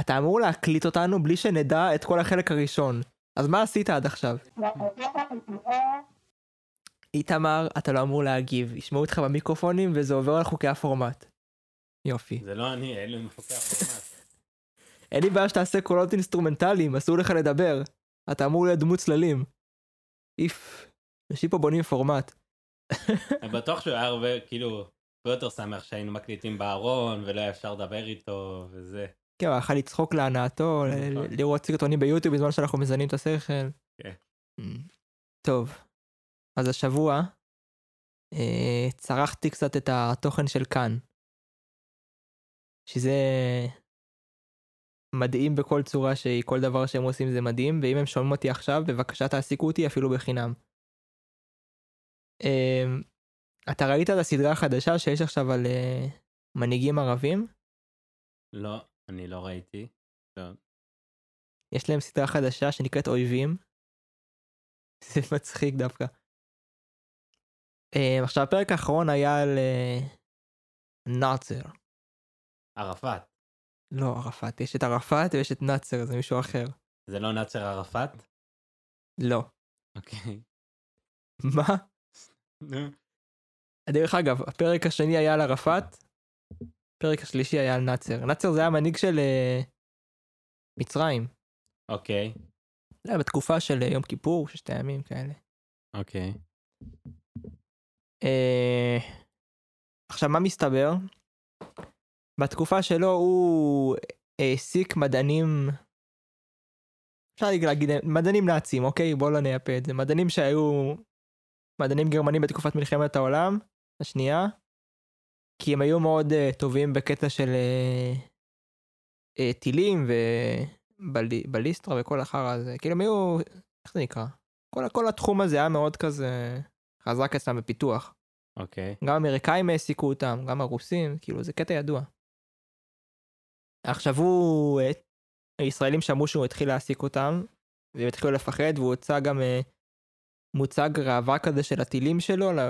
אתה אמור להקליט אותנו בלי שנדע את כל החלק הראשון. אז מה עשית עד עכשיו? איתמר, אתה לא אמור להגיב, ישמעו אותך במיקרופונים וזה עובר על חוקי הפורמט. יופי. זה לא אני, אלו הם חוקי הפורמט. אין לי בעיה שתעשה קולות אינסטרומנטליים, אסור לך לדבר. אתה אמור להיות דמות צללים. איף, אנשים פה בונים פורמט. אני בטוח שהוא היה הרבה, כאילו, הרבה יותר שמח שהיינו מקליטים בארון ולא היה אפשר לדבר איתו וזה. כן, הוא יכול לצחוק להנאתו, נכון. לראות סרטונים ביוטיוב בזמן שאנחנו מזנים את השכל. כן. Mm. טוב, אז השבוע אה, צרחתי קצת את התוכן של כאן. שזה מדהים בכל צורה שהיא, כל דבר שהם עושים זה מדהים, ואם הם שומעים אותי עכשיו, בבקשה תעסיקו אותי אפילו בחינם. אה, אתה ראית את הסדרה החדשה שיש עכשיו על אה, מנהיגים ערבים? לא, אני לא ראיתי. לא. יש להם סדרה חדשה שנקראת אויבים. זה מצחיק דווקא. אה, עכשיו הפרק האחרון היה על אה, נאצר. ערפאת. לא ערפאת, יש את ערפאת ויש את נאצר, זה מישהו אחר. זה לא נאצר ערפאת? לא. אוקיי. מה? דרך אגב, הפרק השני היה על ערפאת, הפרק השלישי היה על נאצר. נאצר זה היה מנהיג של אה, מצרים. אוקיי. זה היה בתקופה של אה, יום כיפור, ששת הימים כאלה. אוקיי. אה, עכשיו מה מסתבר? בתקופה שלו הוא העסיק מדענים, אפשר להגיד מדענים נאצים, אוקיי? בואו לא נייפה את זה. מדענים שהיו מדענים גרמנים בתקופת מלחמת העולם השנייה, כי הם היו מאוד uh, טובים בקטע של uh, uh, טילים ובליסטרה וכל החרא הזה. כאילו הם היו, איך זה נקרא? כל, כל התחום הזה היה מאוד כזה חזק אצלם בפיתוח. אוקיי. גם האמריקאים העסיקו אותם, גם הרוסים, כאילו זה קטע ידוע. עכשיו הוא, אה, הישראלים שמעו שהוא התחיל להעסיק אותם, והם התחילו לפחד, והוא הוצא גם אה, מוצג ראווה כזה של הטילים שלו, לא,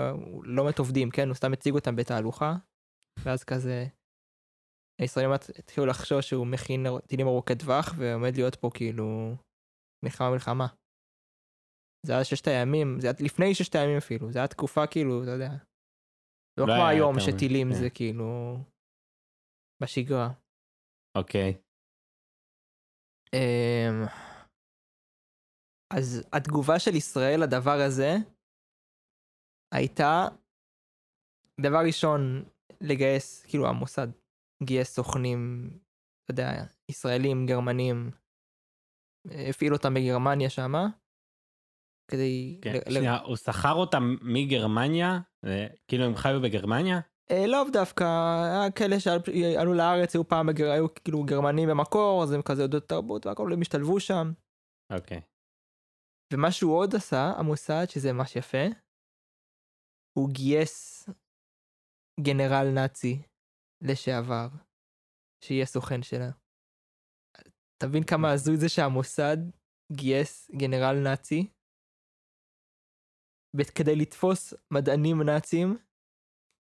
לא באמת עובדים, כן? הוא סתם הציג אותם בתהלוכה, ואז כזה, הישראלים התחילו לחשוש שהוא מכין טילים ארוכי טווח, ועומד להיות פה כאילו מלחמה מלחמה. זה היה ששת הימים, זה היה לפני ששת הימים אפילו, זה היה תקופה כאילו, אתה יודע. לא לא כמו היום שטילים כן. זה כאילו בשגרה. אוקיי. אמ, אז התגובה של ישראל לדבר הזה הייתה, דבר ראשון, לגייס, כאילו המוסד גייס סוכנים, אתה יודע, ישראלים, גרמנים, הפעיל אותם בגרמניה שמה, כדי... כן. ל- ל- שנייה, הוא שכר אותם מגרמניה? כאילו הם חיו בגרמניה? אה, לאו דווקא, היה כאלה שעלו לארץ, היו פעם, בגר... היו כאילו גרמנים במקור, אז הם כזה יודעות תרבות והכל, הם השתלבו שם. אוקיי. ומה שהוא עוד עשה, המוסד, שזה ממש יפה, הוא גייס גנרל נאצי לשעבר, שיהיה סוכן שלה. תבין כמה הזוי זה שהמוסד גייס גנרל נאצי כדי לתפוס מדענים נאצים,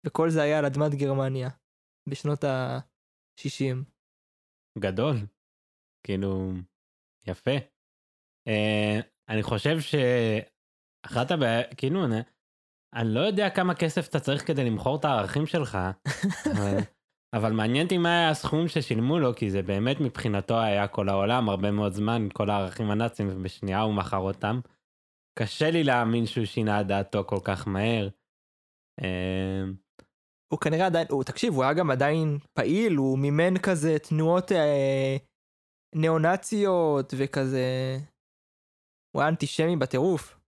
וכל זה היה על אדמת גרמניה בשנות ה-60. גדול. כאילו, יפה. אה, אני חושב שאחת הבעיה, כאילו, אני, לא יודע כמה כסף אתה צריך כדי למכור את הערכים שלך, אבל, אבל מעניין אותי מה היה הסכום ששילמו לו, כי זה באמת מבחינתו היה כל העולם, הרבה מאוד זמן, כל הערכים הנאצים, ובשנייה הוא מכר אותם. קשה לי להאמין שהוא שינה את דעתו כל כך מהר. אה, הוא כנראה עדיין, הוא, תקשיב, הוא היה גם עדיין פעיל, הוא מימן כזה תנועות אה, ניאו-נאציות וכזה... הוא היה אנטישמי בטירוף,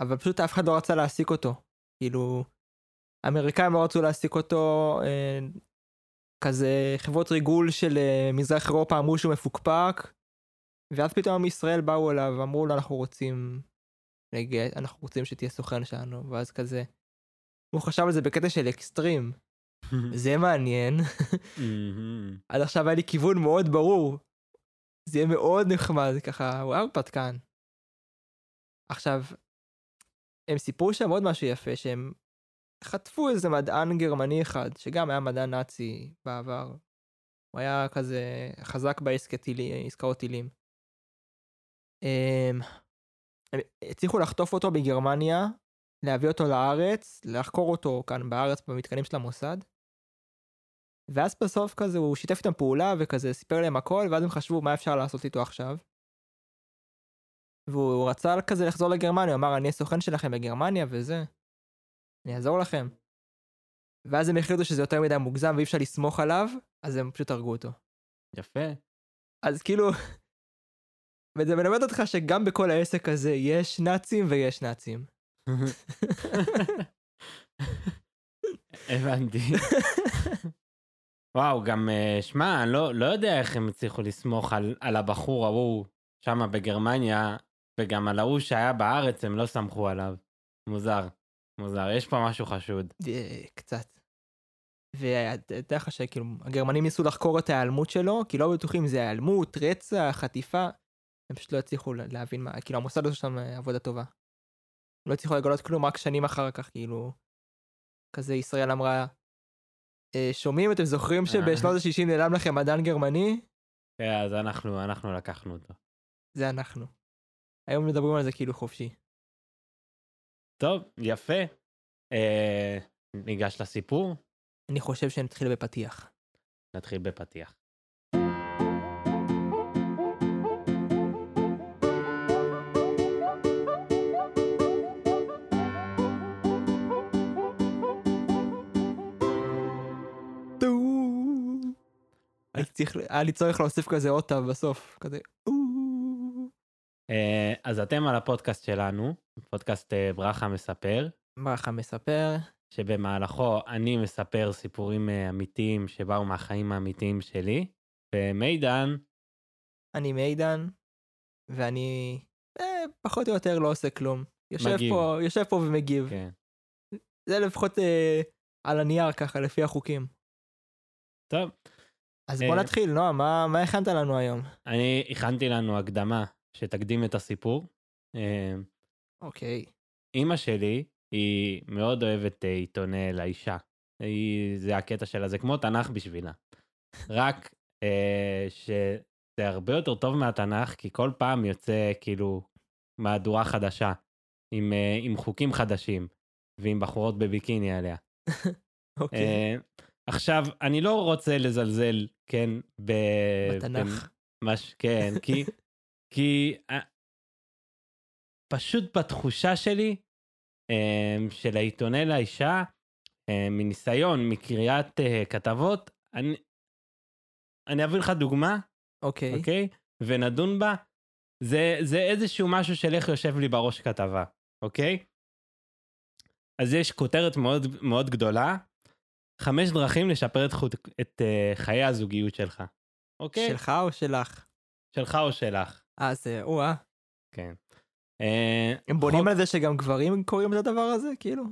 אבל פשוט אף אחד לא רצה להעסיק אותו. כאילו, האמריקאים לא רצו להעסיק אותו, אה, כזה חברות ריגול של אה, מזרח אירופה אמרו שהוא מפוקפק, ואז פתאום מישראל באו אליו ואמרו לו אנחנו רוצים, לגייס, אנחנו רוצים שתהיה סוכן שלנו, ואז כזה, הוא חשב על זה בקטע של אקסטרים. זה מעניין. עד עכשיו היה לי כיוון מאוד ברור. זה יהיה מאוד נחמד, ככה, וואו, הרפתקן. עכשיו, הם סיפרו שם עוד משהו יפה, שהם חטפו איזה מדען גרמני אחד, שגם היה מדען נאצי בעבר. הוא היה כזה חזק בעסקאות טילים. אמ, הם הצליחו לחטוף אותו בגרמניה, להביא אותו לארץ, לחקור אותו כאן בארץ במתקנים של המוסד. ואז בסוף כזה הוא שיתף איתם פעולה וכזה סיפר להם הכל, ואז הם חשבו מה אפשר לעשות איתו עכשיו. והוא רצה כזה לחזור לגרמניה, הוא אמר אני הסוכן שלכם בגרמניה וזה, אני אעזור לכם. ואז הם החליטו שזה יותר מדי מוגזם ואי אפשר לסמוך עליו, אז הם פשוט הרגו אותו. יפה. אז כאילו, וזה מלמד אותך שגם בכל העסק הזה יש נאצים ויש נאצים. הבנתי. וואו, גם, אה, שמע, אני לא, לא יודע איך הם הצליחו לסמוך על, על הבחור ההוא שם בגרמניה, וגם על ההוא שהיה בארץ, הם לא סמכו עליו. מוזר, מוזר, יש פה משהו חשוד. אה, קצת. ותדע לך שכאילו, הגרמנים ניסו לחקור את ההיעלמות שלו, כי לא בטוחים זה היעלמות, רצח, חטיפה. הם פשוט לא הצליחו להבין מה, כאילו המוסד עושה שם עבודה טובה. לא הצליחו לגלות כלום רק שנים אחר כך, כאילו, כזה ישראל אמרה, אה, שומעים, אתם זוכרים שבשנות ה-60 נעלם לכם מדען גרמני? כן, אז אנחנו, אנחנו לקחנו אותו. זה אנחנו. היום מדברים על זה כאילו חופשי. טוב, יפה. אה, ניגש לסיפור? אני חושב שנתחיל בפתיח. נתחיל בפתיח. היה לי צורך להוסיף כזה עוד בסוף, כזה אה, אז אתם על הפודקאסט שלנו, פודקאסט אה, ברכה מספר. ברכה מספר. שבמהלכו אני מספר סיפורים אה, אמיתיים שבאו מהחיים האמיתיים שלי, ומידן... אני מידן, ואני אה, פחות או יותר לא עושה כלום. יושב מגיב. פה, יושב פה ומגיב. כן. זה לפחות אה, על הנייר ככה, לפי החוקים. טוב. אז בוא אה... נתחיל, נועה, מה, מה הכנת לנו היום? אני הכנתי לנו הקדמה שתקדים את הסיפור. אה, אוקיי. אימא שלי היא מאוד אוהבת אה, עיתוני לאישה. היא, זה הקטע שלה, זה כמו תנ"ך בשבילה. רק אה, שזה הרבה יותר טוב מהתנ"ך, כי כל פעם יוצא כאילו מהדורה חדשה, עם, אה, עם חוקים חדשים, ועם בחורות בביקיני עליה. אוקיי. אה, עכשיו, אני לא רוצה לזלזל, כן, ב... בתנ"ך. במש... כן, כי, כי אה, פשוט בתחושה שלי, אמ, של העיתונאי לאישה, אמ, מניסיון, מקריאת אה, כתבות, אני, אני אביא לך דוגמה, אוקיי, אוקיי? ונדון בה. זה, זה איזשהו משהו של איך יושב לי בראש כתבה, אוקיי? אז יש כותרת מאוד מאוד גדולה, חמש דרכים לשפר את, חוט, את uh, חיי הזוגיות שלך, אוקיי? שלך או שלך? שלך או שלך. אה, זה, או-אה. כן. אה, הם בונים על זה שגם גברים קוראים את הדבר הזה, כאילו?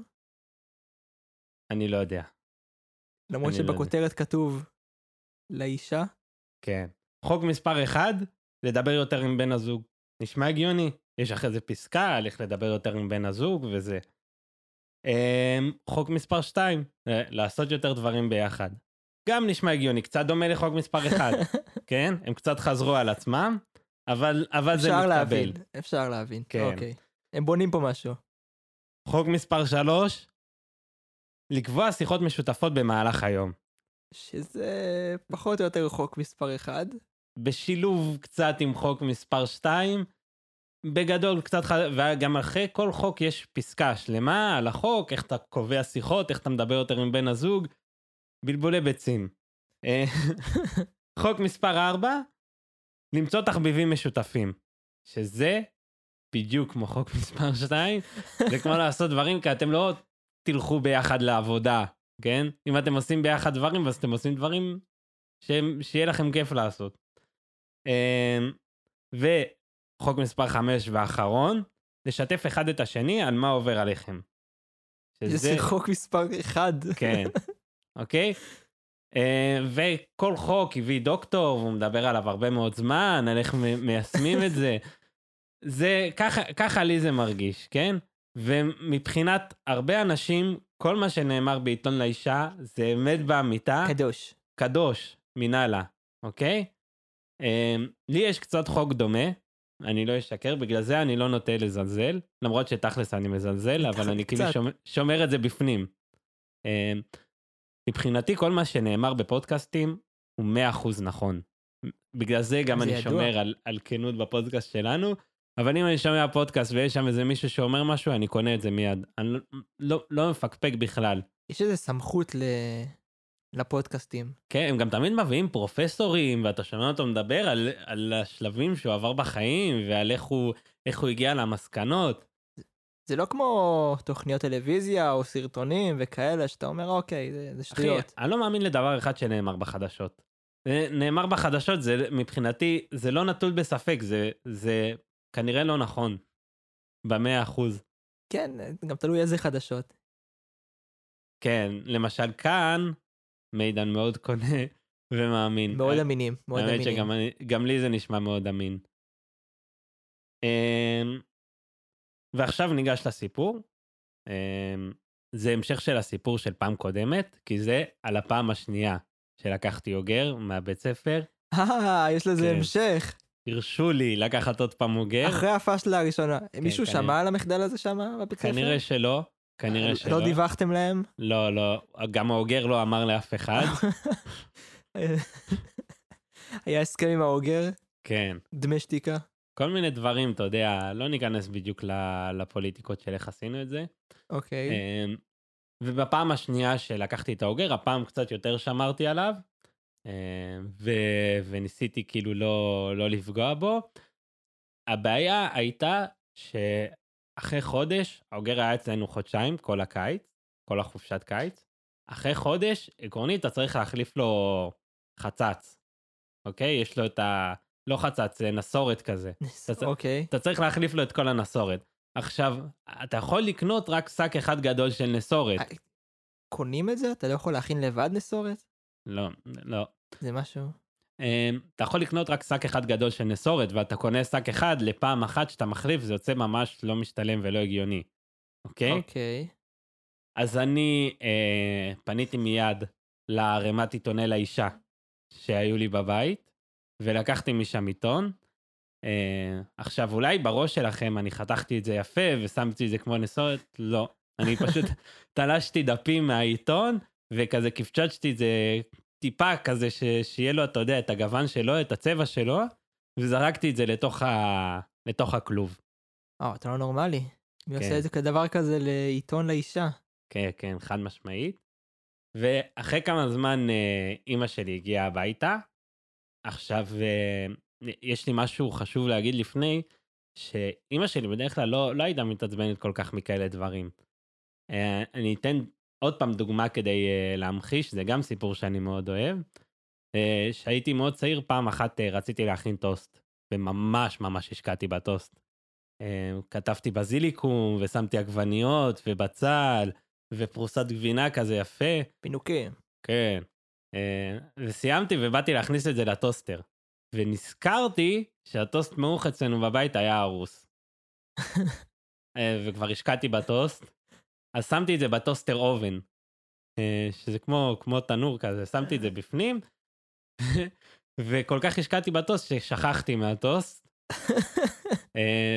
אני לא יודע. למרות לא שבכותרת כתוב לאישה? כן. חוק מספר 1, לדבר יותר עם בן הזוג. נשמע הגיוני. יש אחרי זה פסקה על איך לדבר יותר עם בן הזוג וזה. אמ, חוק מספר 2, אה, לעשות יותר דברים ביחד. גם נשמע הגיוני, קצת דומה לחוק מספר 1, כן? הם קצת חזרו על עצמם, אבל, אבל זה מתקבל. אפשר להבין, אפשר להבין. כן. אוקיי. הם בונים פה משהו. חוק מספר 3, לקבוע שיחות משותפות במהלך היום. שזה פחות או יותר חוק מספר 1. בשילוב קצת עם חוק מספר 2, בגדול קצת, ח... וגם אחרי כל חוק יש פסקה שלמה על החוק, איך אתה קובע שיחות, איך אתה מדבר יותר עם בן הזוג, בלבולי ביצים. אה, חוק מספר 4, למצוא תחביבים משותפים, שזה בדיוק כמו חוק מספר 2, זה כמו לעשות דברים, כי אתם לא תלכו ביחד לעבודה, כן? אם אתם עושים ביחד דברים, אז אתם עושים דברים ש... שיהיה לכם כיף לעשות. אמ, וחוק מספר 5 ואחרון, לשתף אחד את השני על מה עובר עליכם. שזה... זה חוק מספר 1. כן, אוקיי? אה, וכל חוק הביא דוקטור, והוא מדבר עליו הרבה מאוד זמן, על איך מיישמים את זה. זה, ככה, ככה לי זה מרגיש, כן? ומבחינת הרבה אנשים, כל מה שנאמר בעיתון לאישה, זה אמת באמיתה. קדוש. קדוש. מנהלה, אוקיי? אמ, לי יש קצת חוק דומה, אני לא אשקר, בגלל זה אני לא נוטה לזלזל, למרות שתכלס אני מזלזל, אבל אני כאילו. שומר, שומר את זה בפנים. אמ, מבחינתי כל מה שנאמר בפודקאסטים הוא 100% נכון. בגלל זה גם זה אני ידוע. שומר על, על כנות בפודקאסט שלנו, אבל אם אני שומע פודקאסט ויש שם איזה מישהו שאומר משהו, אני קונה את זה מיד. אני לא, לא, לא מפקפק בכלל. יש איזה סמכות ל... לפודקאסטים. כן, הם גם תמיד מביאים פרופסורים, ואתה שומע אותו מדבר על, על השלבים שהוא עבר בחיים, ועל איך הוא, איך הוא הגיע למסקנות. זה לא כמו תוכניות טלוויזיה או סרטונים וכאלה, שאתה אומר, אוקיי, זה, זה אחי, שטויות. אני לא מאמין לדבר אחד שנאמר בחדשות. זה- נאמר בחדשות, זה מבחינתי, זה לא נטול בספק, זה, זה כנראה לא נכון. במאה אחוז. כן, גם תלוי איזה חדשות. כן, למשל כאן, מידן מאוד קונה ומאמין. מאוד אה, אמינים, מאוד אמינים. שגם אני- גם לי זה נשמע מאוד אמין. אמ, ועכשיו ניגש לסיפור. אמ, זה המשך של הסיפור של פעם קודמת, כי זה על הפעם השנייה שלקחתי אוגר מהבית ספר. אה, יש לזה כן. המשך. הרשו לי לקחת עוד פעם אוגר. אחרי הפאשלה הראשונה. מישהו כנראה. שמע על המחדל הזה שם בבית ספר? כנראה שלא, כנראה שלא. לא דיווחתם להם? לא, לא, גם האוגר לא אמר לאף אחד. היה הסכם עם האוגר, כן. דמי שתיקה. כל מיני דברים, אתה יודע, לא ניכנס בדיוק לפוליטיקות של איך עשינו את זה. אוקיי. אמ, ובפעם השנייה שלקחתי את האוגר, הפעם קצת יותר שמרתי עליו, אמ, ו- וניסיתי כאילו לא, לא לפגוע בו. הבעיה הייתה שאחרי חודש, האוגר היה אצלנו חודשיים, כל הקיץ, כל החופשת קיץ. אחרי חודש, עקרונית, אתה צריך להחליף לו חצץ, אוקיי? יש לו את ה... לא חצץ, זה נסורת כזה. אוקיי. אתה צריך להחליף לו את כל הנסורת. עכשיו, אתה יכול לקנות רק שק אחד גדול של נסורת. אה, קונים את זה? אתה לא יכול להכין לבד נסורת? לא, לא. זה משהו... אמ, אתה יכול לקנות רק שק אחד גדול של נסורת, ואתה קונה שק אחד לפעם אחת שאתה מחליף, זה יוצא ממש לא משתלם ולא הגיוני. אוקיי? אוקיי. אז אני אה, פניתי מיד לערימת עיתוני לאישה שהיו לי בבית, ולקחתי משם עיתון. אה, עכשיו, אולי בראש שלכם אני חתכתי את זה יפה ושמתי את זה כמו נסורת, לא. אני פשוט תלשתי דפים מהעיתון, וכזה קפצ'צ'תי את זה טיפה כזה, ש... שיהיה לו, אתה יודע, את הגוון שלו, את הצבע שלו, וזרקתי את זה לתוך, ה... לתוך הכלוב. אה, אתה לא נורמלי. מי כן. עושה את זה כדבר כזה לעיתון לאישה? כן, כן, חד משמעית. ואחרי כמה זמן אה, אימא שלי הגיעה הביתה. עכשיו, אה, יש לי משהו חשוב להגיד לפני, שאימא שלי בדרך כלל לא, לא הייתה מתעצבנת כל כך מכאלה דברים. אה, אני אתן עוד פעם דוגמה כדי אה, להמחיש, זה גם סיפור שאני מאוד אוהב. אה, שהייתי מאוד צעיר, פעם אחת רציתי להכין טוסט, וממש ממש השקעתי בטוסט. כתבתי בזיליקום, ושמתי עגבניות, ובצל, ופרוסת גבינה כזה יפה. פינוקים. כן. אה, וסיימתי ובאתי להכניס את זה לטוסטר. ונזכרתי שהטוסט מעוך אצלנו בבית היה הרוס. אה, וכבר השקעתי בטוסט, אז שמתי את זה בטוסטר אובן, אה, שזה כמו, כמו תנור כזה, שמתי את זה בפנים, וכל כך השקעתי בטוסט ששכחתי מהטוסט.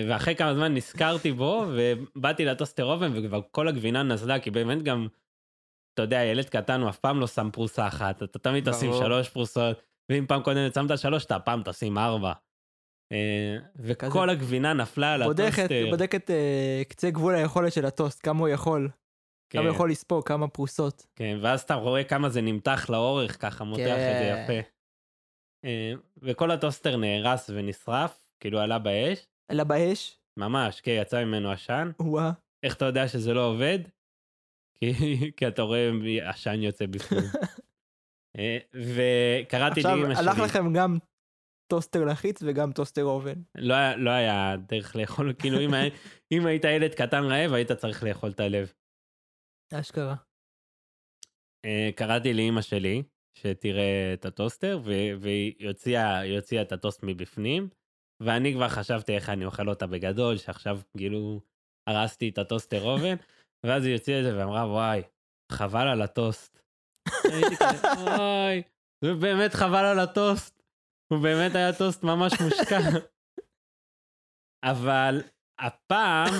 ואחרי כמה זמן נזכרתי בו, ובאתי לטוסטר אובן, וכבר כל הגבינה נזלה, כי באמת גם, אתה יודע, ילד קטן הוא אף פעם לא שם פרוסה אחת, אתה תמיד תשים. שלוש פרוסות, ואם פעם קודמת שמת שלוש, אתה הפעם תשים ארבע. אה, וכל. הגבינה נפלה על הטוסטר. בודקת אה, קצה גבול היכולת של הטוסט, כמה הוא יכול, כמה כן, יכול לספוג, כמה פרוסות. כן, ואז אתה רואה כמה זה נמתח לאורך, ככה מותח את זה כן. יפה. אה, וכל הטוסטר נהרס ונשרף, כאילו עלה באש, אלא באש, ממש, כן, יצא ממנו עשן. וואה. איך אתה יודע שזה לא עובד? כי, אתה רואה עשן יוצא בפנים. אה, וקראתי עכשיו לאמא שלי, הלך לכם גם טוסטר לחיץ וגם טוסטר אובן. לא, היה- לא היה דרך לאכול, כאילו אם, היה- אם היית ילד קטן רעב, היית צריך לאכול את הלב. אשכרה. אה, קראתי לאימא שלי, שתראה את הטוסטר, והיא הוציאה, היא הוציאה את הטוסט מבפנים, ואני כבר חשבתי איך אני אוכל אותה בגדול, שעכשיו כאילו הרסתי את הטוסטר אובן, ואז היא הוציאה את זה ואמרה, וואי, חבל על הטוסט. הייתי כזה, וואי, זה באמת חבל על הטוסט. הוא באמת היה טוסט ממש מושקע. אבל הפעם,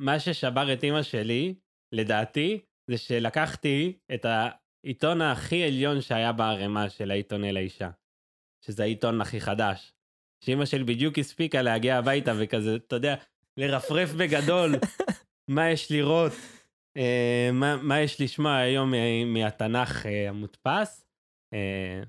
מה ששבר את אימא שלי, לדעתי, זה שלקחתי את העיתון הכי עליון שהיה בערימה של העיתון אל האישה, שזה העיתון הכי חדש. שאימא שלי בדיוק הספיקה להגיע הביתה וכזה, אתה יודע, לרפרף בגדול מה יש לראות, אה, מה, מה יש לשמוע היום מהתנ"ך אה, המודפס, אה,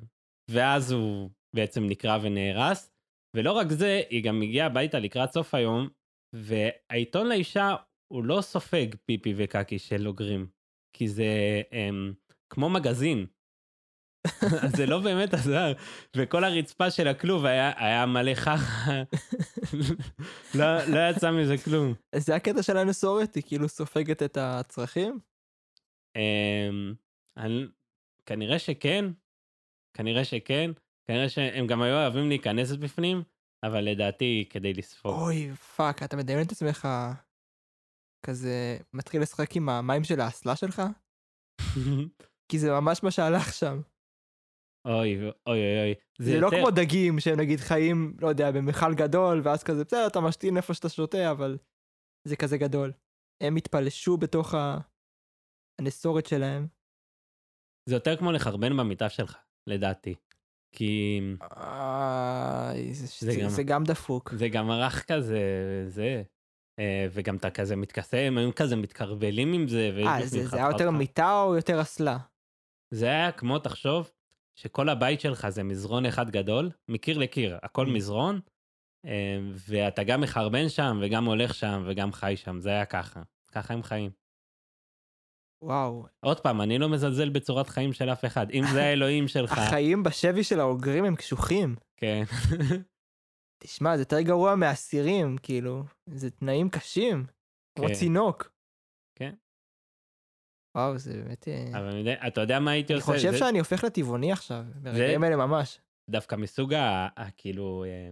ואז הוא בעצם נקרא ונהרס. ולא רק זה, היא גם הגיעה הביתה לקראת סוף היום, והעיתון לאישה הוא לא סופג פיפי וקקי של אוגרים, כי זה הם, כמו מגזין. זה לא באמת עזר, וכל הרצפה של הכלוב היה, היה מלא קקה, לא, לא יצא מזה כלום. זה הקטע של הנסורת, היא כאילו סופגת את הצרכים? אני, כנראה שכן, כנראה שכן, כנראה שהם גם היו אוהבים להיכנס בפנים, אבל לדעתי כדי לספוג. אוי, fuck, אתה מדמיין את עצמך כזה מתחיל לשחק עם המים של האסלה שלך? כי זה ממש מה שהלך שם. אוי אוי אוי אוי. זה, זה לא יותר... כמו דגים שהם נגיד חיים, לא יודע, במכל גדול, ואז כזה, בסדר, אתה משתין איפה שאתה שותה, אבל זה כזה גדול. הם התפלשו בתוך הנסורת שלהם. זה יותר כמו לחרבן במיטה שלך, לדעתי. כי... זה, גם, זה גם דפוק. זה גם ערך כזה, זה. אה, וגם אתה כזה מתכסה, הם היו כזה מתקרבלים עם זה. אה, זה, זה היה יותר מיטה או יותר אסלה? זה היה כמו, תחשוב, שכל הבית שלך זה מזרון אחד גדול, מקיר לקיר, הכל mm. מזרון, אה, ואתה גם מחרבן שם, וגם הולך שם, וגם חי שם, זה היה ככה. ככה הם חיים. וואו. עוד פעם, אני לא מזלזל בצורת חיים של אף אחד. אם זה האלוהים שלך... החיים בשבי של האוגרים הם קשוחים. כן. תשמע, זה יותר גרוע מאסירים, כאילו. זה תנאים קשים. כמו כן. צינוק. וואו, זה באמת... אה, אבל אתה יודע מה הייתי עושה? אני חושב שאני הופך לטבעוני עכשיו, ברגעים האלה ממש. דווקא מסוג ה... כאילו... אה,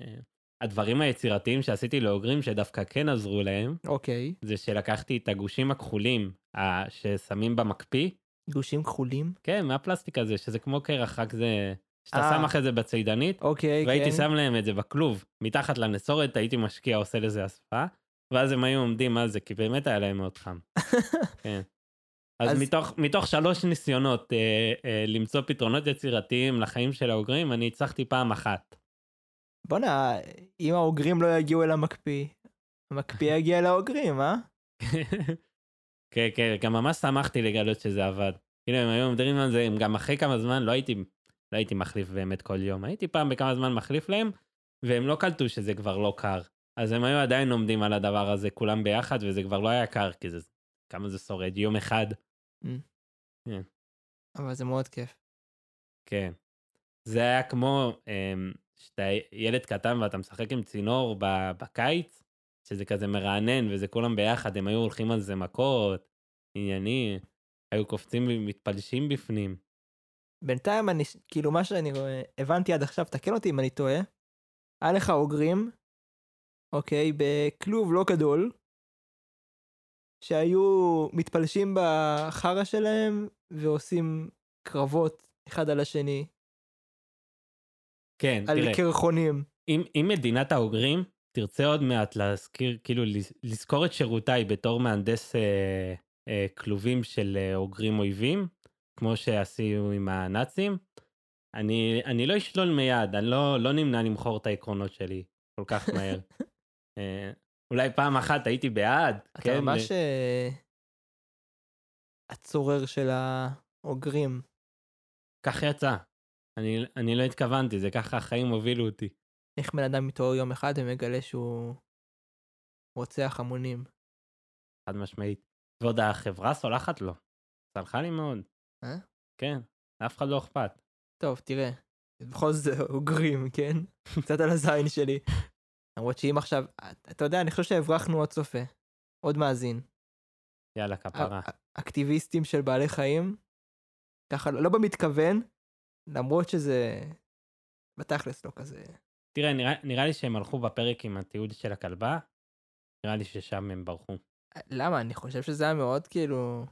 אה, הדברים היצירתיים שעשיתי לאוגרים שדווקא כן עזרו להם, אוקיי. זה שלקחתי את הגושים הכחולים ה- ששמים במקפיא. גושים כחולים? כן, מהפלסטיק הזה, שזה כמו קרח, רק זה... שאתה שם אחרי זה בצידנית, אוקיי, והייתי כן. שם להם את זה בכלוב, מתחת לנסורת, הייתי משקיע, עושה לזה אספה, ואז הם היו עומדים על זה, כי באמת היה להם מאוד חם. כן. אז, אז... מתוך, מתוך שלוש ניסיונות אה, אה, למצוא פתרונות יצירתיים לחיים של האוגרים, אני הצלחתי פעם אחת. בואנה, אם האוגרים לא יגיעו אל המקפיא, המקפיא יגיע אל האוגרים, אה? כן, כן, גם ממש שמחתי לגלות שזה עבד. כאילו, הם היו מדברים על זה, גם אחרי כמה זמן לא הייתי, לא הייתי מחליף באמת כל יום. הייתי פעם בכמה זמן מחליף להם, והם לא קלטו שזה כבר לא קר. אז הם היו עדיין עומדים על הדבר הזה כולם ביחד, וזה כבר לא היה קר, כי זה, כמה זה שורד, יום אחד. Mm. כן. אבל זה מאוד כיף. כן. זה היה כמו, אמ, שאתה ילד קטן ואתה משחק עם צינור בקיץ, שזה כזה מרענן וזה כולם ביחד, הם היו הולכים על זה מכות, ענייני, היו קופצים ומתפלשים בפנים. בינתיים אני, כאילו מה שאני רואה, הבנתי עד עכשיו, תקן אותי אם אני טועה, היה לך אוגרים, אוקיי, בכלוב לא גדול, שהיו מתפלשים בחרא שלהם ועושים קרבות אחד על השני. כן, על תראה. על קרחונים. אם, אם מדינת האוגרים תרצה עוד מעט להזכיר, כאילו לזכור את שירותיי בתור מהנדס אה, אה, כלובים של אה, אוגרים אויבים, כמו שעשינו עם הנאצים, אני, אני לא אשלול מיד, אני לא, לא נמנע למכור את העקרונות שלי כל כך מהר. אה, אולי פעם אחת הייתי בעד. אתה כן, ממש ו... אה, הצורר של האוגרים. כך יצא. אני, אני לא התכוונתי, זה ככה החיים הובילו אותי. איך בן אדם מתעורר יום אחד ומגלה שהוא רוצח המונים. חד משמעית. ועוד החברה סולחת לו. סלחה לי מאוד. אה? כן, לאף אחד לא אכפת. טוב, תראה. בכל זאת אוגרים, כן? קצת על הזין שלי. למרות שאם עכשיו, אתה יודע, אני חושב שהברחנו עוד צופה. עוד מאזין. יאללה, כפרה. אקטיביסטים של בעלי חיים. ככה, לא במתכוון, למרות שזה בתכלס לא כזה. תראה, נראה, נראה לי שהם הלכו בפרק עם התיעוד של הכלבה, נראה לי ששם הם ברחו. למה? אני חושב שזה היה מאוד כאילו...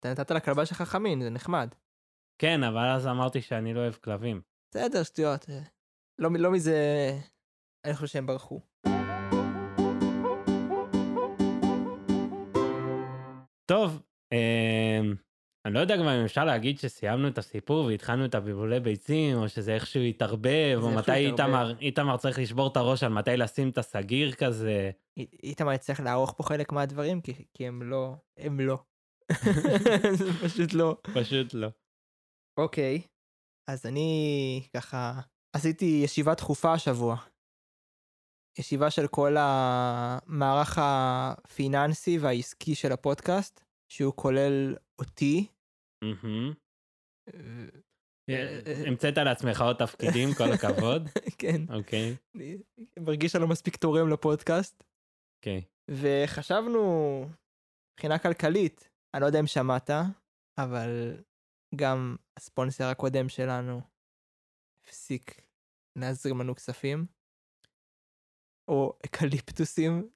אתה נתת לכלבה שלך חמין, זה נחמד. כן, אבל אז אמרתי שאני לא אוהב כלבים. בסדר, שטויות. אה, לא, לא מזה, אני חושב שהם ברחו. טוב, אמ, אני לא יודע גם אם אפשר להגיד שסיימנו את הסיפור והתחלנו את הבלבולי ביצים, או שזה איכשהו התערבב, או מתי. איתמר, איתמר צריך לשבור את הראש על מתי לשים את הסגיר כזה. אי- איתמר יצטרך לערוך פה חלק מהדברים, כי, כי הם לא, הם לא. פשוט לא. פשוט לא. אוקיי, אז אני ככה עשיתי ישיבה דחופה השבוע. ישיבה של כל המערך הפיננסי והעסקי של הפודקאסט, שהוא כולל אותי. מהמם. אה, אה, המצאת לעצמך עוד תפקידים, כל הכבוד. כן, אוקיי, אני מרגיש שאני לא מספיק תורם לפודקאסט. אוקיי. וחשבנו, מבחינה כלכלית, אני לא יודע אם שמעת, אבל גם הספונסר הקודם שלנו הפסיק להזרים לנו כספים, או אקליפטוסים.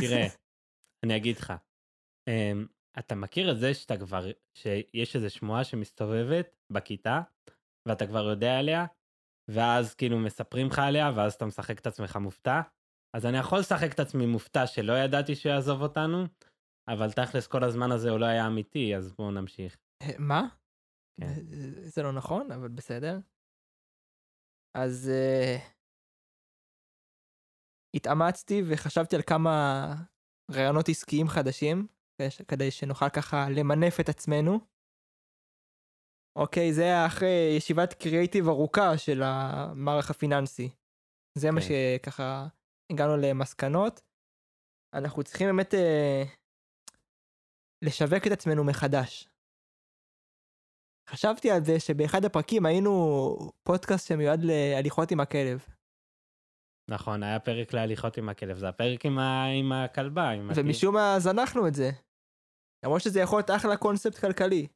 תראה, אני אגיד לך, אמ, אתה מכיר את זה שאתה כבר, שיש איזו שמועה שמסתובבת בכיתה, ואתה כבר יודע עליה, ואז כאילו מספרים לך עליה, ואז אתה משחק את עצמך מופתע? אז אני יכול לשחק את עצמי מופתע שלא ידעתי שהוא יעזוב אותנו, אבל תכלס כל הזמן הזה הוא לא היה אמיתי, אז בואו נמשיך. אה, מה? כן. זה לא נכון, אבל בסדר. אז uh, התאמצתי וחשבתי על כמה רעיונות עסקיים חדשים, כדי שנוכל ככה למנף את עצמנו. אוקיי, זה היה אחרי ישיבת קריאייטיב ארוכה של המערך הפיננסי. זה מה כן. שככה הגענו למסקנות. אנחנו צריכים באמת אה, לשווק את עצמנו מחדש. חשבתי על זה שבאחד הפרקים היינו פודקאסט שמיועד להליכות עם הכלב. נכון, היה פרק להליכות עם הכלב, זה הפרק עם, ה... עם הכלבה. עם. ומשום מה זנחנו את זה. למרות שזה יכול להיות אחלה קונספט כלכלי.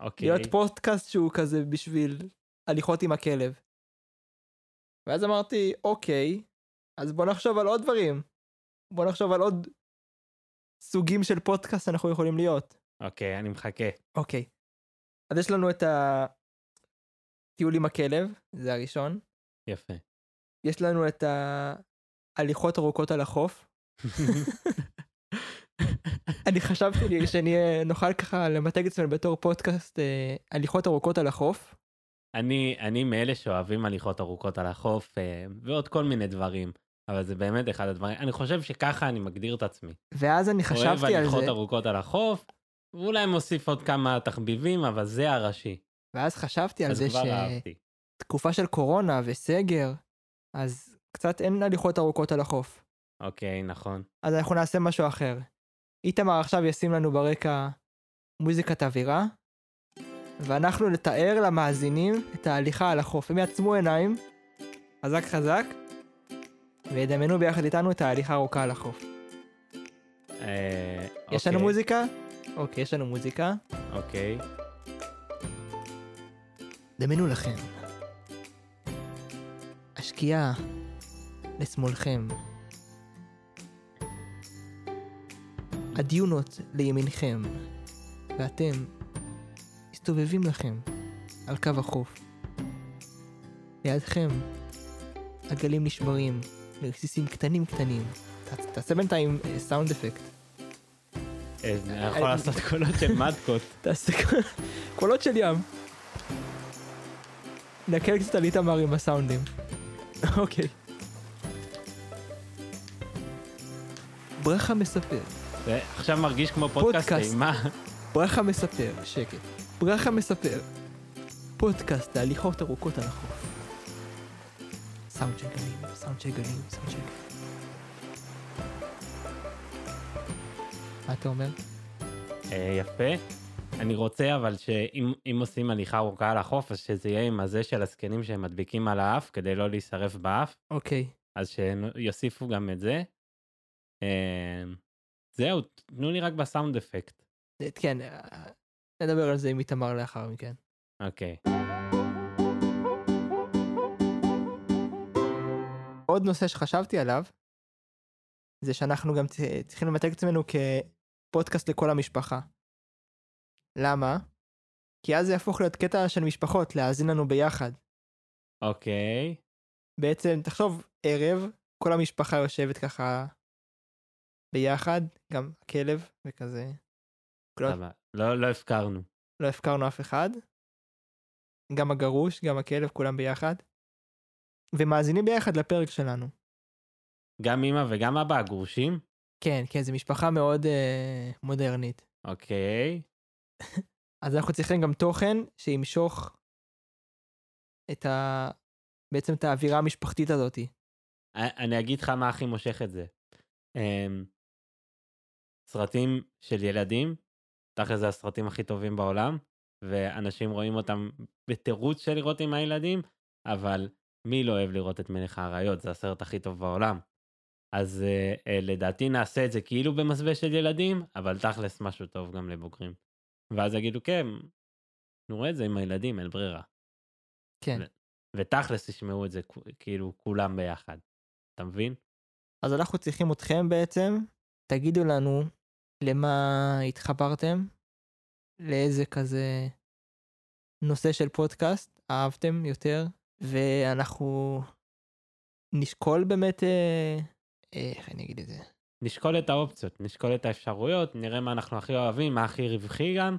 אוקיי, להיות פודקאסט שהוא כזה בשביל הליכות עם הכלב. ואז אמרתי, אוקיי, אז בוא נחשוב על עוד דברים. בוא נחשוב על עוד סוגים של פודקאסט שאנחנו יכולים להיות. אוקיי, אני מחכה. אוקיי. אז יש לנו את הטיול עם הכלב, זה הראשון. יפה. יש לנו את ההליכות ארוכות על החוף. אני חשבתי לי שאני אה, נוכל ככה למתג את עצמנו בתור פודקאסט אה, הליכות ארוכות על החוף. אני, אני מאלה שאוהבים הליכות ארוכות על החוף אה, ועוד כל מיני דברים, אבל זה באמת אחד הדברים, אני חושב שככה אני מגדיר את עצמי. ואז אני אוהב חשבתי על הליכות זה, ארוכות על החוף, ואולי מוסיף עוד כמה תחביבים, אבל זה הראשי. ואז חשבתי על זה. שתקופה של קורונה וסגר, אז קצת אין הליכות ארוכות על החוף. אוקיי, נכון. אז אנחנו נעשה משהו אחר. איתמר עכשיו ישים לנו ברקע מוזיקת אווירה, ואנחנו נתאר למאזינים את ההליכה על החוף. הם יעצמו עיניים, חזק חזק, וידמיינו ביחד איתנו את ההליכה הארוכה על החוף. אה, יש לנו אוקיי, מוזיקה? אוקיי, יש לנו מוזיקה. אוקיי, דמיינו לכם. השקיעה לשמאלכם. הדיונות לימינכם. ואתם מסתובבים לכם על קו החוף. לידכם הגלים נשברים לרסיסים קטנים קטנים. תעשה בינתיים אה, סאונד אפקט. אה, אני יכול לעשות קולות של מדקות. תעשה קול- קולות של ים. נקל קצת על איתמר עם הסאונדים. אוקיי. ברכה מספר, זה עכשיו מרגיש כמו פודקאסט פודקאסט. אימה. ברכה מספר, שקט. ברכה מספר, פודקאסט להליכות ארוכות על החוף. סאונד של גלים, סאונד של גלים, סאונד של גלים. מה אתה אומר? אה, יפה. אני רוצה אבל שאם אם עושים הליכה ארוכה על החוף, אז שזה יהיה עם הזה של הזקנים שהם מדביקים על האף, כדי לא להישרף באף, אוקיי. אז שיוסיפו גם את זה. אה, זהו, תנו לי רק בסאונד אפקט. כן, אה, נדבר על זה עם איתמר לאחר מכן. אוקיי. עוד נושא שחשבתי עליו, זה שאנחנו גם צריכים למתג את עצמנו כפודקאסט לכל המשפחה. למה? כי אז זה יהפוך להיות קטע של משפחות, להאזין לנו ביחד. אוקיי. בעצם, תחשוב, ערב, כל המשפחה יושבת ככה ביחד, גם הכלב וכזה. סבבה. לא, לא הפקרנו. לא הפקרנו אף אחד. גם הגרוש, גם הכלב, כולם ביחד. ומאזינים ביחד לפרק שלנו. גם אמא וגם אבא הגרושים? כן, כן, זו משפחה מאוד אה, מודרנית. אוקיי. אז אנחנו צריכים גם תוכן שימשוך את ה... בעצם את האווירה המשפחתית הזאתי. א- אני אגיד לך מה הכי מושך את זה. אמ, סרטים של ילדים, תכל'ס זה הסרטים הכי טובים בעולם, ואנשים רואים אותם בתירוץ של לראות עם הילדים, אבל מי לא אוהב לראות את מלך האריות? זה הסרט הכי טוב בעולם. אז אה, אה, לדעתי נעשה את זה כאילו במסווה של ילדים, אבל תכל'ס משהו טוב גם לבוגרים. ואז יגידו, כן, נראה את זה עם הילדים, אין ברירה. כן. ותכלס ישמעו את זה כאילו כולם ביחד. אתה מבין? אז אנחנו צריכים אתכם בעצם, תגידו לנו למה התחברתם, לאיזה כזה נושא של פודקאסט אהבתם יותר, ואנחנו נשקול באמת, אה, איך אני אגיד את זה? נשקול את האופציות, נשקול את האפשרויות, נראה מה אנחנו הכי אוהבים, מה הכי רווחי גם,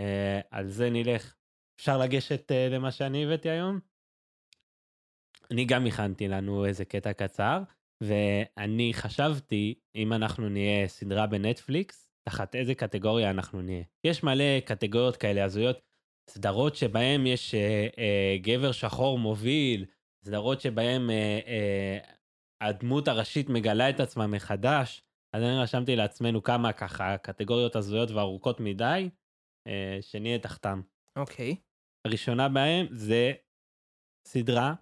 אה, על זה נלך. אפשר לגשת אה, למה שאני הבאתי היום? אני גם הכנתי לנו איזה קטע קצר, ואני חשבתי, אם אנחנו נהיה סדרה בנטפליקס, תחת איזה קטגוריה אנחנו נהיה. יש מלא קטגוריות כאלה הזויות, סדרות שבהן יש אה, אה, גבר שחור מוביל, סדרות שבהן אה, אה, הדמות הראשית מגלה את עצמה מחדש. אז אני רשמתי לעצמנו כמה ככה קטגוריות הזויות וארוכות מדי, אה, שנהיה תחתם. אוקיי. הראשונה בהם זה סדרה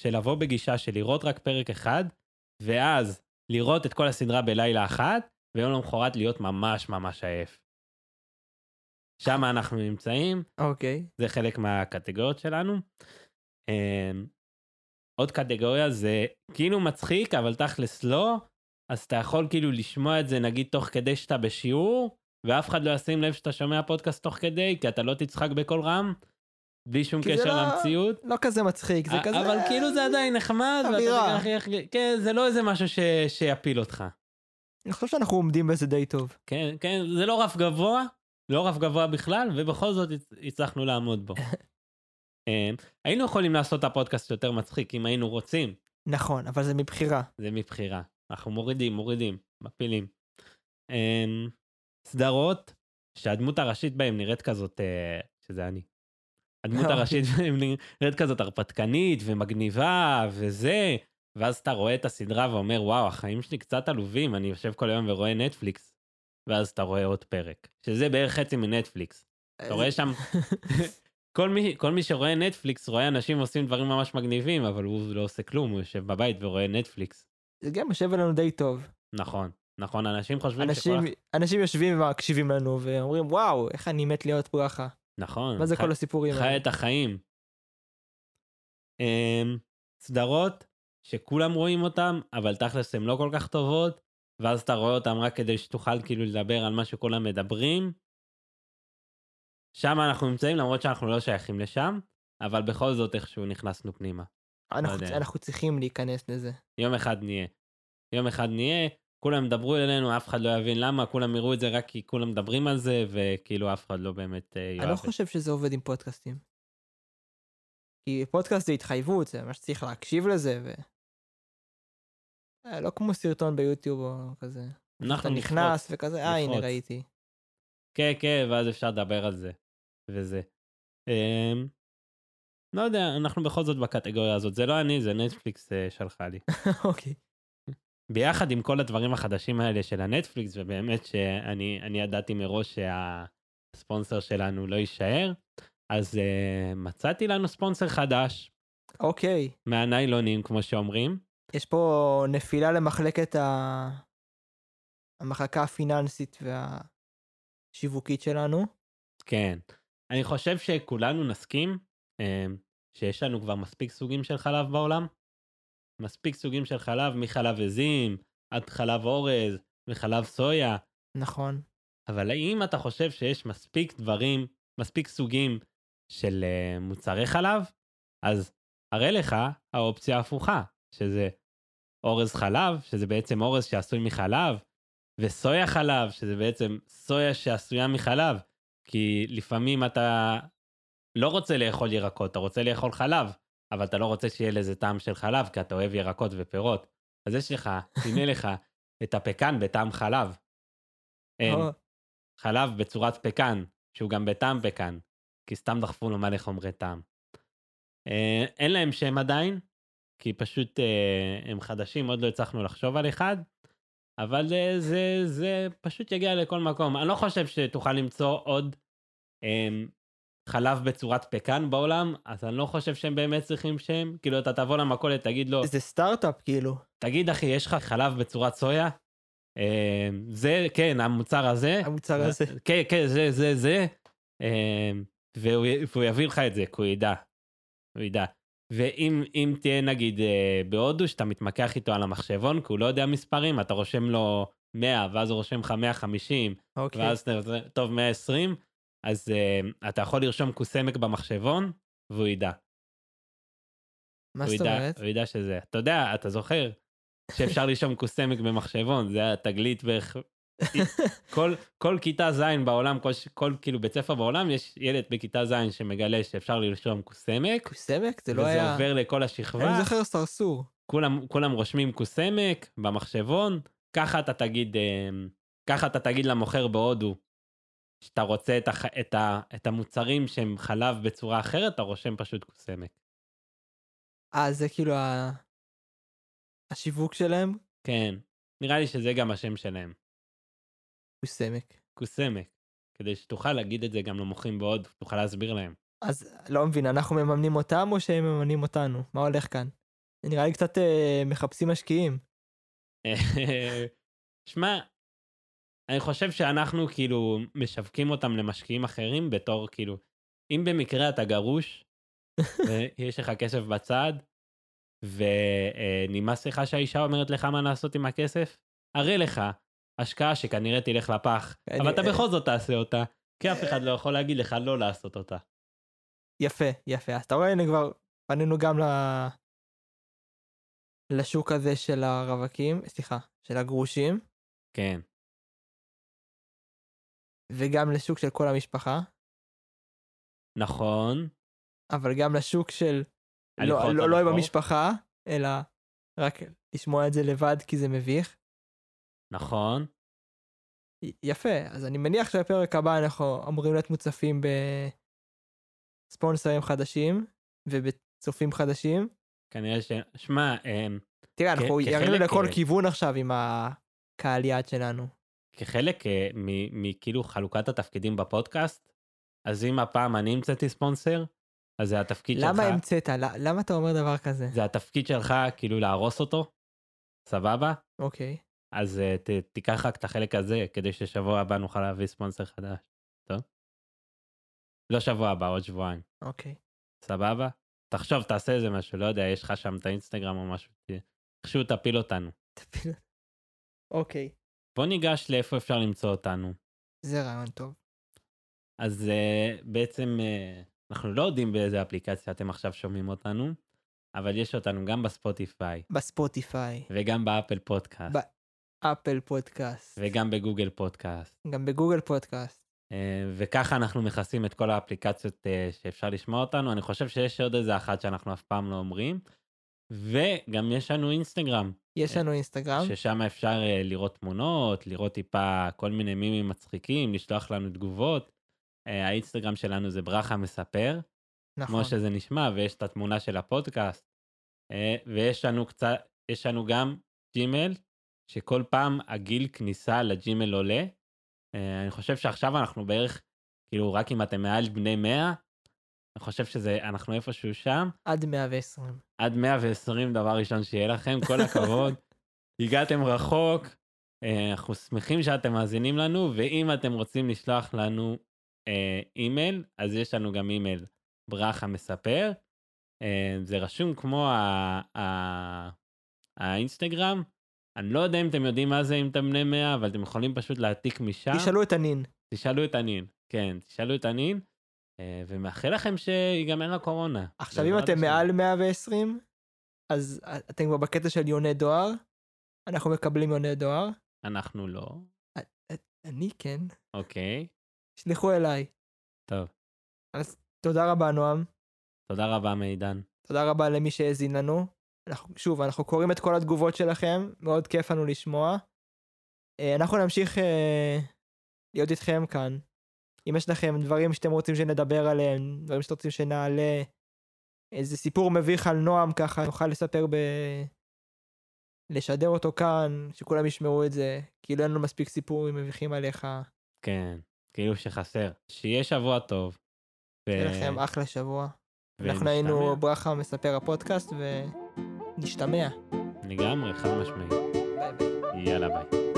של לבוא בגישה של לראות רק פרק אחד, ואז לראות את כל הסדרה בלילה אחת, ויום למחרת להיות ממש ממש עייף. שם אנחנו נמצאים, אוקיי. זה חלק מהקטגוריות שלנו. עוד קטגוריה זה כאילו מצחיק, אבל תכלס לא, אז אתה יכול כאילו לשמוע את זה נגיד תוך כדי שאתה בשיעור, ואף אחד לא ישים לב שאתה שומע פודקאסט תוך כדי, כי אתה לא תצחק בקול רם, בלי שום קשר לא- למציאות. לא כזה מצחיק, זה א- כזה... אבל כאילו זה עדיין נחמד, אווירה. תגיד, "אחי, אחי", כן, זה לא איזה משהו ש- שיפיל אותך. אני חושב שאנחנו עומדים בזה די טוב. כן, כן, זה לא רף גבוה, לא רף גבוה בכלל, ובכל זאת הצ- הצלחנו לעמוד בו. אמ, היינו יכולים לעשות את הפודקאסט יותר מצחיק אם היינו רוצים, נכון, אבל זה מבחירה. זה מבחירה. אנחנו מורידים, מורידים, מפילים. אמ, סדרות שהדמות הראשית בהם נראית כזאת, אה, שזה אני. הדמות אוקיי. הראשית נראית כזאת הרפתקנית ומגניבה וזה, ואז אתה רואה את הסדרה ואומר, וואו, החיים שלי קצת עלובים, אני יושב כל היום ורואה נטפליקס, ואז אתה רואה עוד פרק, שזה בערך חצי מנטפליקס. אתה רואה שם, כל מי, כל מי שרואה נטפליקס רואה אנשים עושים דברים ממש מגניבים, אבל הוא לא עושה כלום, הוא יושב בבית ורואה נטפליקס. זה גם יושב עלינו די טוב. נכון, נכון, אנשים חושבים אנשים, שכל... אנשים יושבים ומקשיבים לנו ואומרים וואו איך אני מת להיות פה ככה. נכון. מה זה חי- כל הסיפורים חי האלה? את החיים. אמ, סדרות שכולם רואים אותם, אבל תכלס הן לא כל כך טובות, ואז אתה רואה אותם רק כדי שתוכל כאילו לדבר על מה שכולם מדברים. שם אנחנו נמצאים למרות שאנחנו לא שייכים לשם, אבל בכל זאת איכשהו נכנסנו פנימה. אנחנו, יודע. אנחנו צריכים להיכנס לזה. יום אחד נהיה. יום אחד נהיה, כולם ידברו אלינו, אף אחד לא יבין למה, כולם יראו את זה רק כי כולם מדברים על זה, וכאילו אף אחד לא באמת אה, יאהב אני לא. חושב שזה עובד עם פודקאסטים. כי פודקאסט זה התחייבות, זה ממש צריך להקשיב לזה, ו... אה, לא כמו סרטון ביוטיוב או כזה. אתה אנחנו נכנס. וכזה, אה הנה. ראיתי. כן, כן, ואז אפשר לדבר על זה. וזה. אמ, לא יודע, אנחנו בכל זאת בקטגוריה הזאת. זה לא אני, זה נטפליקס אה, שלחה לי. אוקיי. ביחד עם כל הדברים החדשים האלה של הנטפליקס, ובאמת שאני אני ידעתי מראש שהספונסר שלנו לא יישאר, אז uh, מצאתי לנו ספונסר חדש אוקיי. מהניילונים, כמו שאומרים. יש פה נפילה למחלקת ה... המחלקה הפיננסית והשיווקית שלנו. כן. אני חושב שכולנו נסכים um, שיש לנו כבר מספיק סוגים של חלב בעולם. מספיק סוגים של חלב, מחלב עזים, עד חלב אורז, וחלב סויה. נכון. אבל האם אתה חושב שיש מספיק דברים, מספיק סוגים של אה, מוצרי חלב, אז הרי לך האופציה ההפוכה, שזה אורז חלב, שזה בעצם אורז שעשוי מחלב, וסויה חלב, שזה בעצם סויה שעשויה מחלב, כי לפעמים אתה לא רוצה לאכול ירקות, אתה רוצה לאכול חלב, אבל אתה לא רוצה שיהיה לזה טעם של חלב, כי אתה אוהב ירקות ופירות. אז יש לך, הנה לך את הפקן בטעם חלב. אין, חלב בצורת פקן, שהוא גם בטעם פקן, כי סתם דחפו לו מלא חומרי טעם. אה, אין להם שם עדיין, כי פשוט אה, הם חדשים, עוד לא הצלחנו לחשוב על אחד, אבל אה, זה, זה פשוט יגיע לכל מקום. אני לא חושב שתוכל למצוא עוד אה, חלב בצורת פקן בעולם, אז אני לא חושב שהם באמת צריכים שם. כאילו, אתה תבוא למכולת, תגיד לו, זה סטארט-אפ כאילו. תגיד אחי, יש לך חלב בצורת סויה? אה, זה, כן, המוצר הזה. המוצר הזה. כן, כן, זה, זה, זה. אה, והוא, והוא יביא לך את זה, כי הוא ידע. הוא ידע. ואם אם תהיה נגיד אה, בהודו, שאתה מתמקח איתו על המחשבון, כי הוא לא יודע מספרים, אתה רושם לו 100, ואז הוא רושם לך 150, אוקיי. ואז טוב, 120, אז uh, אתה יכול לרשום קוסמק במחשבון, והוא ידע. מה זאת אומרת? הוא ידע שזה. אתה יודע, אתה זוכר שאפשר לרשום קוסמק במחשבון, זה התגלית בערך... כל, כל כיתה ז' בעולם, כל, כל כאילו בית ספר בעולם, יש ילד בכיתה ז' שמגלה שאפשר לרשום קוסמק, קוסמק? זה לא וזה היה... עובר לכל השכבה, אני זוכר סרסור. כולם, כולם רושמים קוסמק במחשבון, ככה אתה תגיד, אה, ככה אתה תגיד למוכר בהודו, שאתה רוצה את, הח, את, ה, את המוצרים שהם חלב בצורה אחרת, אתה רושם פשוט קוסמק. אה, זה כאילו ה... השיווק שלהם? כן, נראה לי שזה גם השם שלהם, קוסמק. קוסמק. כדי שתוכל להגיד את זה גם למוכרים בהודו, תוכל להסביר להם. אז לא מבין, אנחנו מממנים אותם או שהם מממנים אותנו? מה הולך כאן? זה נראה לי קצת אה, מחפשים משקיעים. שמע, אני חושב שאנחנו כאילו משווקים אותם למשקיעים אחרים בתור כאילו, אם במקרה אתה גרוש, ויש לך כסף בצד, ונמאס לך שהאישה אומרת לך מה לעשות עם הכסף, הרי לך השקעה שכנראה תלך לפח, אני- אבל אתה בכל זאת תעשה אותה, כי אף אחד לא יכול להגיד לך לא לעשות אותה. יפה, יפה. אז אתה רואה, הנה כבר פנינו גם ל... לשוק הזה של הרווקים, סליחה, של הגרושים, כן, וגם לשוק של כל המשפחה, נכון, אבל גם לשוק של לא, הליכות לא, לא עם הליכות. המשפחה, אלא רק לשמוע את זה לבד כי זה מביך. נכון, יפה, אז אני מניח שבפרק הבא אנחנו אמורים להיות מוצפים בספונסרים חדשים ובצופים חדשים. כנראה ש... שמע, אמ, תראה, אנחנו ירדנו לכל אה, כיוון עכשיו עם הקהל יעד שלנו. כחלק אה, מכאילו חלוקת התפקידים בפודקאסט, אז אם הפעם אני המצאתי ספונסר, אז זה התפקיד שלך, למה המצאת? למה אתה אומר דבר כזה? זה התפקיד שלך כאילו להרוס אותו, סבבה? אוקיי. אז uh, ת, תיקח רק את החלק הזה, כדי ששבוע הבא נוכל להביא ספונסר חדש, טוב? לא שבוע הבא, עוד שבועיים, אוקיי. סבבה? תחשוב, תעשה איזה משהו, לא יודע, יש לך שם את האינסטגרם או משהו, איכשהו תפיל אותנו. תפיל. אוקיי. בוא ניגש לאיפה אפשר למצוא אותנו. זה רעיון טוב. אז uh, בעצם uh, אנחנו לא יודעים באיזה אפליקציה אתם עכשיו שומעים אותנו, אבל יש אותנו גם בספוטיפיי, בספוטיפיי, וגם באפל פודקאסט, ב- אפל פודקאסט, וגם בגוגל פודקאסט. גם בגוגל פודקאסט. Uh, וככה אנחנו מכסים את כל האפליקציות uh, שאפשר לשמוע אותנו. אני חושב שיש עוד איזה אחת שאנחנו אף פעם לא אומרים. וגם יש לנו אינסטגרם, יש לנו אינסטגרם. ששם אפשר לראות תמונות, לראות טיפה כל מיני מימים מצחיקים, לשלוח לנו תגובות. האינסטגרם שלנו זה ברכה מספר. נכון. כמו שזה נשמע, ויש את התמונה של הפודקאסט. אה, ויש לנו קצת, יש לנו גם ג'ימל, שכל פעם הגיל כניסה לג'ימל עולה. אה, אני חושב שעכשיו אנחנו בערך, כאילו, רק אם אתם מעל בני 100, אני חושב שזה, אנחנו איפשהו שם. עד 120. עד 120 דבר ראשון שיהיה לכם, כל הכבוד. הגעתם רחוק, אה, אנחנו שמחים שאתם מאזינים לנו, ואם אתם רוצים לשלוח לנו אה, אימייל, אז יש לנו גם אימייל ברכה מספר. אה, זה רשום כמו האינסטגרם. אני לא יודע אם אתם יודעים מה זה אם אתם בני 100, אבל אתם יכולים פשוט להעתיק משם. תשאלו את הנין. תשאלו את הנין, כן, תשאלו את הנין. אה, ומאחל לכם שיגמר הקורונה. עכשיו אם אתם. מעל 120, אז אתם כבר בקטע של יוני דואר. אנחנו מקבלים יוני דואר. אנחנו לא. אני כן. אוקיי, שלחו אליי. טוב. תודה רבה נועם. תודה רבה מידן. תודה רבה למי שהאזין לנו. שוב, אנחנו קוראים את כל התגובות שלכם, מאוד כיף לנו לשמוע. אה, אנחנו נמשיך אה, להיות איתכם כאן. אם יש לכם דברים שאתם רוצים שנדבר עליהם, דברים שאתם רוצים שנעלה, איזה סיפור מביך על נועם ככה, נוכל לספר ב... לשדר אותו כאן, שכולם ישמעו את זה, כאילו אין לנו מספיק סיפורים מביכים עליך. כן, כאילו שחסר. שיהיה שבוע טוב. ו- שיהיה לכם אחלה שבוע. אנחנו. היינו ברכה מספר הפודקאסט, ונשתמע. לגמרי, חד משמעית. ביי ביי. יאללה ביי.